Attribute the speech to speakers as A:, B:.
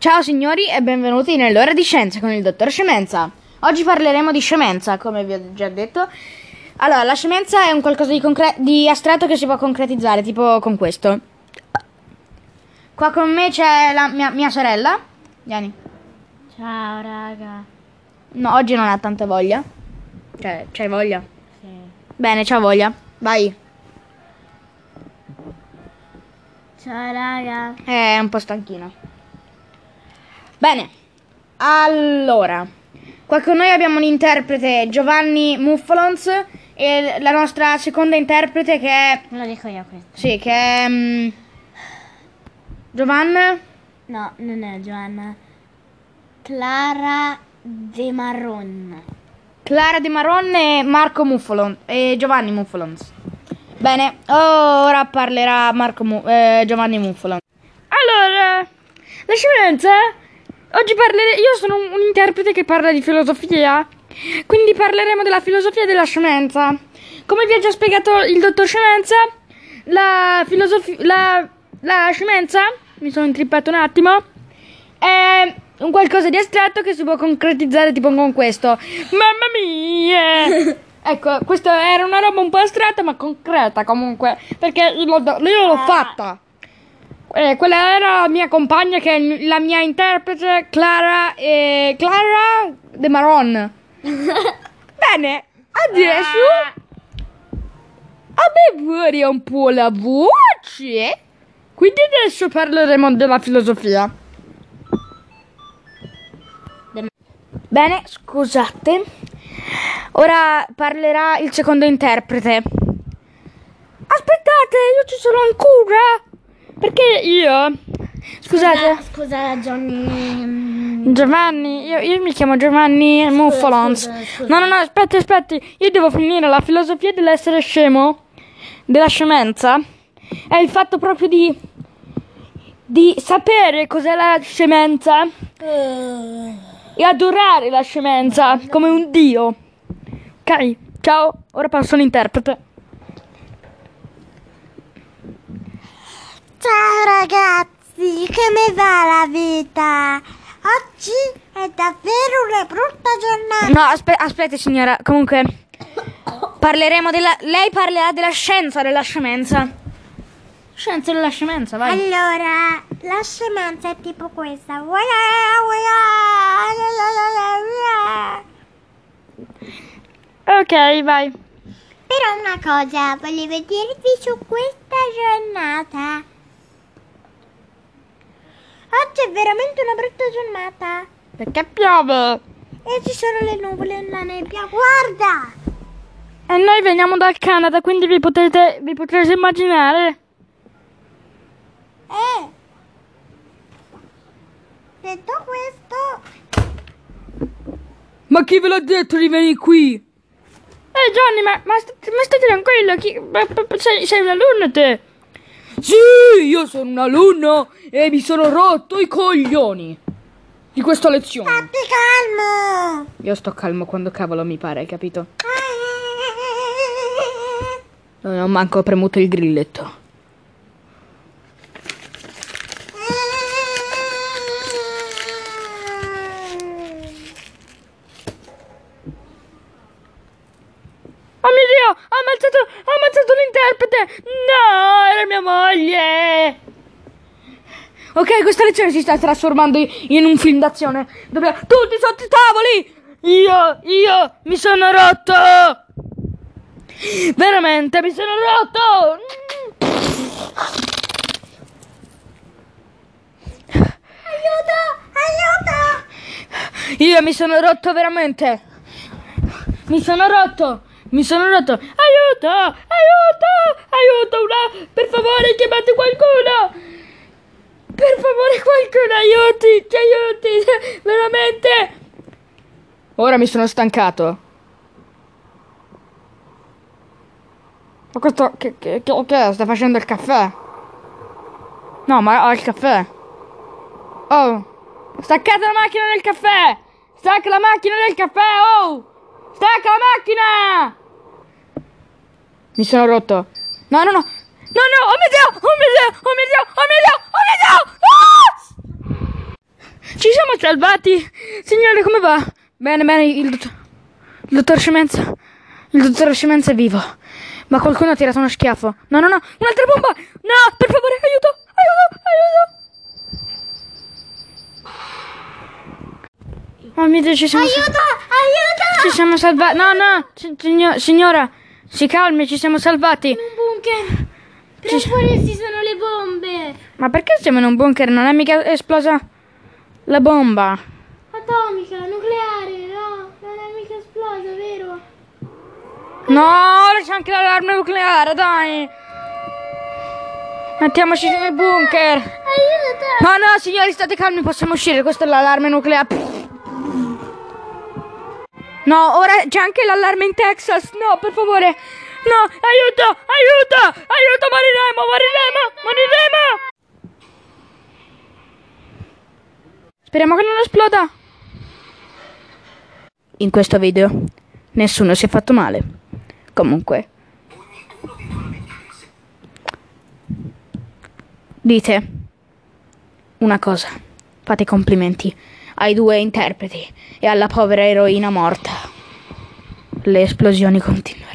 A: Ciao signori e benvenuti nell'ora di scienza con il dottor Scemenza. Oggi parleremo di scemenza, come vi ho già detto. Allora, la scemenza è un qualcosa di, concre- di astratto che si può concretizzare, tipo con questo. Qua con me c'è la mia, mia sorella. Vieni.
B: Ciao raga.
A: No, oggi non ha tanta voglia. Cioè, c'hai voglia?
B: Sì.
A: Bene, c'ha voglia. Vai.
B: Ciao raga.
A: È un po' stanchina. Bene. Allora, qua con noi abbiamo un interprete Giovanni Muffalons e la nostra seconda interprete che è
B: lo dico io questo.
A: sì, che è mm, Giovanna
B: No, non è Giovanna. Clara De Marron.
A: Clara De Maron e Marco Muffalon e Giovanni Muffalons. Bene, ora parlerà Marco Mu- eh, Giovanni Muffalon. Allora, la scienza oggi parleremo io sono un, un interprete che parla di filosofia, quindi parleremo della filosofia della scienza. Come vi ha già spiegato il dottor Scienza, la filosofia la, la scienza, mi sono intrippato un attimo, è un qualcosa di astratto che si può concretizzare tipo con questo. Mamma mia! ecco, questa era una roba un po' astratta ma concreta comunque, perché io l'ho, io l'ho fatta. Eh, quella era la mia compagna che è la mia interprete Clara e Clara De Maron. Bene, adesso abbevuria un po' la voce. Quindi adesso parleremo della filosofia. Bene, scusate. Ora parlerà il secondo interprete. Aspettate, io ci sono ancora. Perché io? Scusate.
B: Scusa, scusa Johnny.
A: Giovanni, io, io mi chiamo Giovanni
B: scusa, scusa.
A: No, no, no, aspetti, aspetti. Io devo finire la filosofia dell'essere scemo, della scemenza. È il fatto proprio di, di sapere cos'è la scemenza
B: eh,
A: e adorare la scemenza come un dio. Ok, ciao, ora passo all'interprete.
C: Ciao ragazzi, come va la vita? Oggi è davvero una brutta giornata.
A: No, aspe- aspetti signora, comunque parleremo della... Lei parlerà della scienza della scemenza. Scienza della scemenza, vai.
C: Allora, la scemenza è tipo questa.
A: Ok, vai.
C: Però una cosa, volevo dirvi su questa giornata. Oggi è veramente una brutta giornata.
A: Perché piove?
C: E ci sono le nuvole nella nebbia. Guarda!
A: E noi veniamo dal Canada, quindi vi potete, vi potrete immaginare.
C: Eh! Detto questo,
A: Ma chi ve l'ha detto di venire qui? Eh Johnny, ma, ma, ma stai tranquillo, chi, ma- ma- sei, sei un alunno te? Sì, io sono un alunno e mi sono rotto i coglioni di questa lezione.
C: fatti calmo!
A: Io sto calmo quando cavolo mi pare, hai capito? Non ho manco premuto il grilletto. Oh mio Dio, ha ammazzato, ha ammazzato l'interprete! No, era mia moglie! Ok, questa lezione si sta trasformando in un film d'azione. Dobbiamo... Tutti sotto i tavoli! Io, io, mi sono rotto! Veramente, mi sono rotto!
C: Aiuto! Aiuto!
A: Io mi sono rotto veramente! Mi sono rotto! Mi sono rotto! Aiuto! Aiuto! Aiuto! Una... Per favore, chiamate qualcuno! Per favore, qualcuno aiuti! Ci aiuti! Veramente! Ora mi sono stancato. Ma questo... Che, che, che, che? Sta facendo il caffè? No, ma ho il caffè. Oh! Staccate la macchina del caffè! Stacca la macchina del caffè! Oh! Stacca la macchina! Mi sono rotto. No, no, no! No, no! Oh mio Dio! Oh mio Dio! Oh mio Dio! Oh mio Dio! Oh mio Dio! Ah! salvati. Signore, come va? Bene, bene, il dottor, il dottor Scemenza. Il dottor Scemenza è vivo. Ma qualcuno ha tirato uno schiaffo. No, no, no, un'altra bomba. No, per favore, aiuto, aiuto, aiuto. Oh mio Dio, ci siamo
B: Aiuto! Aiuto!
A: Ci siamo salvati. No, no, si- signo- signora, si calmi, ci siamo salvati.
B: Un bunker! Però fuori ci sono le bombe!
A: Ma perché siamo in un bunker? Non è mica esplosa la bomba.
B: Atomica, nucleare, no! Non è mica esplosa, vero?
A: No, ora c'è anche l'allarme nucleare, dai. Mettiamoci nel bunker.
B: Aiuto!
A: No, no, signori, state calmi, possiamo uscire. Questo è l'allarme nucleare. No, ora c'è anche l'allarme in Texas. No, per favore. No, aiuto, aiuto, aiuto, moriremo, moriremo, moriremo. Speriamo che non esploda. In questo video nessuno si è fatto male. Comunque. Dite una cosa. Fate complimenti ai due interpreti e alla povera eroina morta. Le esplosioni continueranno.